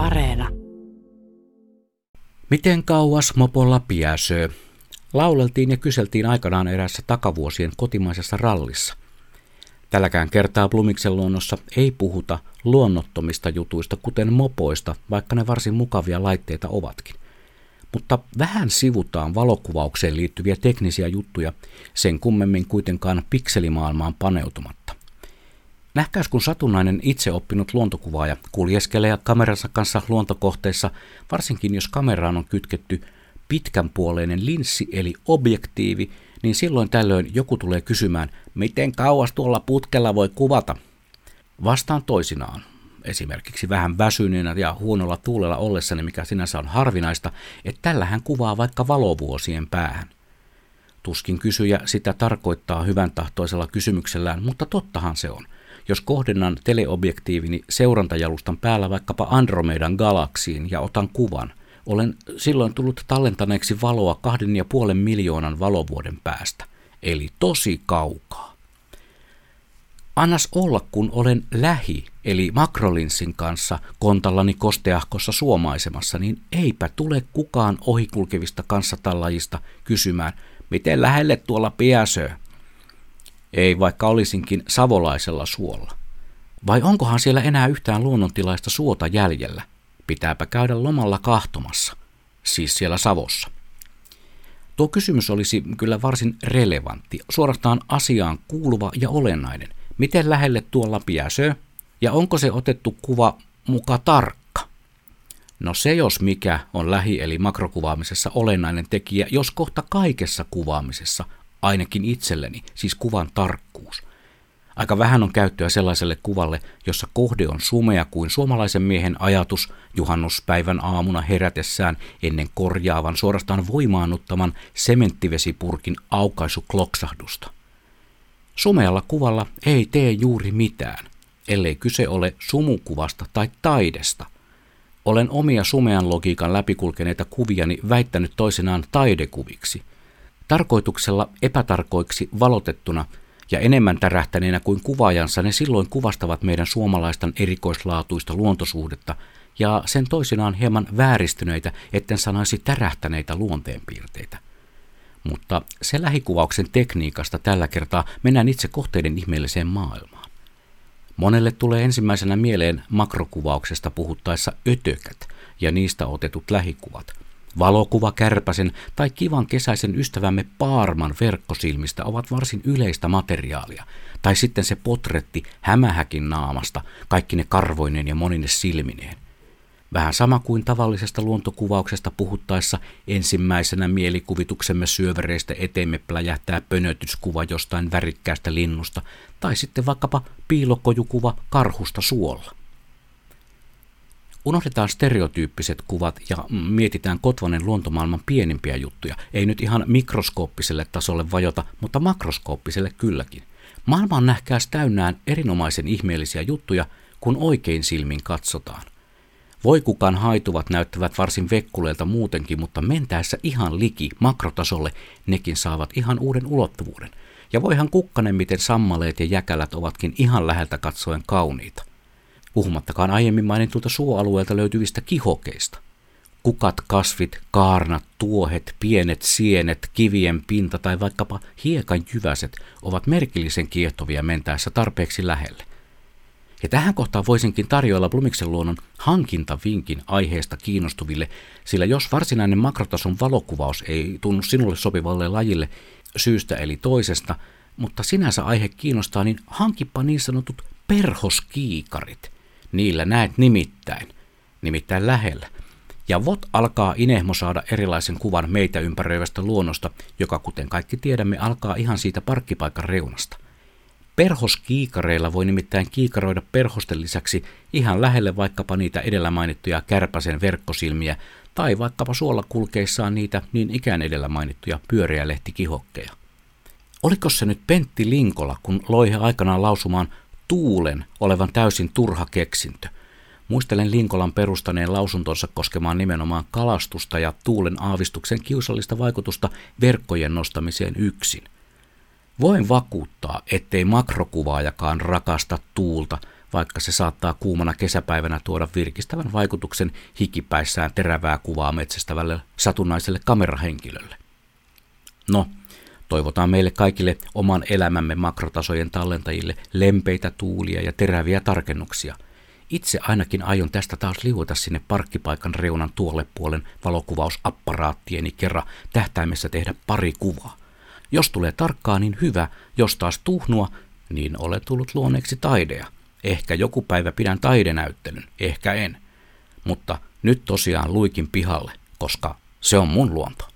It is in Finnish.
Areena. Miten kauas mopolla piäsöö? Lauleltiin ja kyseltiin aikanaan erässä takavuosien kotimaisessa rallissa. Tälläkään kertaa Blumiksen luonnossa ei puhuta luonnottomista jutuista, kuten mopoista, vaikka ne varsin mukavia laitteita ovatkin. Mutta vähän sivutaan valokuvaukseen liittyviä teknisiä juttuja, sen kummemmin kuitenkaan pikselimaailmaan paneutumatta. Nähkäys kun satunnainen itseoppinut luontokuvaaja kuljeskelee kameransa kanssa luontokohteissa, varsinkin jos kameraan on kytketty pitkänpuoleinen linssi eli objektiivi, niin silloin tällöin joku tulee kysymään, miten kauas tuolla putkella voi kuvata. Vastaan toisinaan, esimerkiksi vähän väsyneenä ja huonolla tuulella ollessani, mikä sinänsä on harvinaista, että tällähän kuvaa vaikka valovuosien päähän. Tuskin kysyjä sitä tarkoittaa hyvän tahtoisella kysymyksellään, mutta tottahan se on. Jos kohdennan teleobjektiivini seurantajalustan päällä vaikkapa Andromedan galaksiin ja otan kuvan, olen silloin tullut tallentaneeksi valoa kahden ja puolen miljoonan valovuoden päästä, eli tosi kaukaa. Annas olla, kun olen lähi, eli makrolinssin kanssa kontallani kosteahkossa suomaisemassa, niin eipä tule kukaan ohikulkevista kanssatallajista kysymään, miten lähelle tuolla piäsöö. Ei vaikka olisinkin savolaisella suolla. Vai onkohan siellä enää yhtään luonnontilaista suota jäljellä? Pitääpä käydä lomalla kahtomassa, siis siellä Savossa. Tuo kysymys olisi kyllä varsin relevantti, suorastaan asiaan kuuluva ja olennainen. Miten lähelle tuolla piäsö? Ja onko se otettu kuva muka tarkka? No se jos mikä on lähi- eli makrokuvaamisessa olennainen tekijä, jos kohta kaikessa kuvaamisessa, ainakin itselleni, siis kuvan tarkkuus – Aika vähän on käyttöä sellaiselle kuvalle, jossa kohde on sumea kuin suomalaisen miehen ajatus juhannuspäivän aamuna herätessään ennen korjaavan suorastaan voimaannuttaman sementtivesipurkin aukaisukloksahdusta. Sumealla kuvalla ei tee juuri mitään, ellei kyse ole sumukuvasta tai taidesta. Olen omia sumean logiikan läpikulkeneita kuviani väittänyt toisenaan taidekuviksi. Tarkoituksella epätarkoiksi valotettuna – ja enemmän tärähtäneenä kuin kuvaajansa ne silloin kuvastavat meidän suomalaistan erikoislaatuista luontosuhdetta ja sen toisinaan hieman vääristyneitä, etten sanoisi tärähtäneitä luonteenpiirteitä. Mutta se lähikuvauksen tekniikasta tällä kertaa mennään itse kohteiden ihmeelliseen maailmaan. Monelle tulee ensimmäisenä mieleen makrokuvauksesta puhuttaessa ötökät ja niistä otetut lähikuvat – Valokuva kärpäsen tai kivan kesäisen ystävämme Paarman verkkosilmistä ovat varsin yleistä materiaalia, tai sitten se potretti hämähäkin naamasta, kaikki ne karvoineen ja monine silmineen. Vähän sama kuin tavallisesta luontokuvauksesta puhuttaessa ensimmäisenä mielikuvituksemme syövereistä eteemme pläjähtää pönötyskuva jostain värikkäästä linnusta, tai sitten vaikkapa piilokojukuva karhusta suolla. Unohdetaan stereotyyppiset kuvat ja mietitään Kotvanen luontomaailman pienimpiä juttuja. Ei nyt ihan mikroskooppiselle tasolle vajota, mutta makroskooppiselle kylläkin. Maailma on nähkääs täynnään erinomaisen ihmeellisiä juttuja, kun oikein silmin katsotaan. Voi kukaan haituvat näyttävät varsin vekkuleilta muutenkin, mutta mentäessä ihan liki makrotasolle nekin saavat ihan uuden ulottuvuuden. Ja voihan kukkanen, miten sammaleet ja jäkälät ovatkin ihan läheltä katsoen kauniita puhumattakaan aiemmin mainitulta suoalueelta löytyvistä kihokeista. Kukat, kasvit, kaarnat, tuohet, pienet sienet, kivien pinta tai vaikkapa hiekan jyväset ovat merkillisen kiehtovia mentäessä tarpeeksi lähelle. Ja tähän kohtaan voisinkin tarjoilla Blumiksen luonnon hankintavinkin aiheesta kiinnostuville, sillä jos varsinainen makrotason valokuvaus ei tunnu sinulle sopivalle lajille syystä eli toisesta, mutta sinänsä aihe kiinnostaa, niin hankipa niin sanotut perhoskiikarit – Niillä näet nimittäin, nimittäin lähellä. Ja VOT alkaa Inehmo saada erilaisen kuvan meitä ympäröivästä luonnosta, joka kuten kaikki tiedämme alkaa ihan siitä parkkipaikan reunasta. Perhoskiikareilla voi nimittäin kiikaroida perhosten lisäksi ihan lähelle vaikkapa niitä edellä mainittuja kärpäsen verkkosilmiä tai vaikkapa suolla kulkeissaan niitä niin ikään edellä mainittuja pyöreä lehtikihokkeja. Oliko se nyt Pentti Linkola, kun loi he aikanaan lausumaan tuulen olevan täysin turha keksintö. Muistelen Linkolan perustaneen lausuntonsa koskemaan nimenomaan kalastusta ja tuulen aavistuksen kiusallista vaikutusta verkkojen nostamiseen yksin. Voin vakuuttaa, ettei makrokuvaajakaan rakasta tuulta, vaikka se saattaa kuumana kesäpäivänä tuoda virkistävän vaikutuksen hikipäissään terävää kuvaa metsästävälle satunnaiselle kamerahenkilölle. No, toivotaan meille kaikille oman elämämme makrotasojen tallentajille lempeitä tuulia ja teräviä tarkennuksia. Itse ainakin aion tästä taas liuota sinne parkkipaikan reunan tuolle puolen valokuvausapparaattieni kerran tähtäimessä tehdä pari kuvaa. Jos tulee tarkkaa, niin hyvä, jos taas tuhnua, niin ole tullut luonneeksi taidea. Ehkä joku päivä pidän taidenäyttelyn, ehkä en. Mutta nyt tosiaan luikin pihalle, koska se on mun luonto.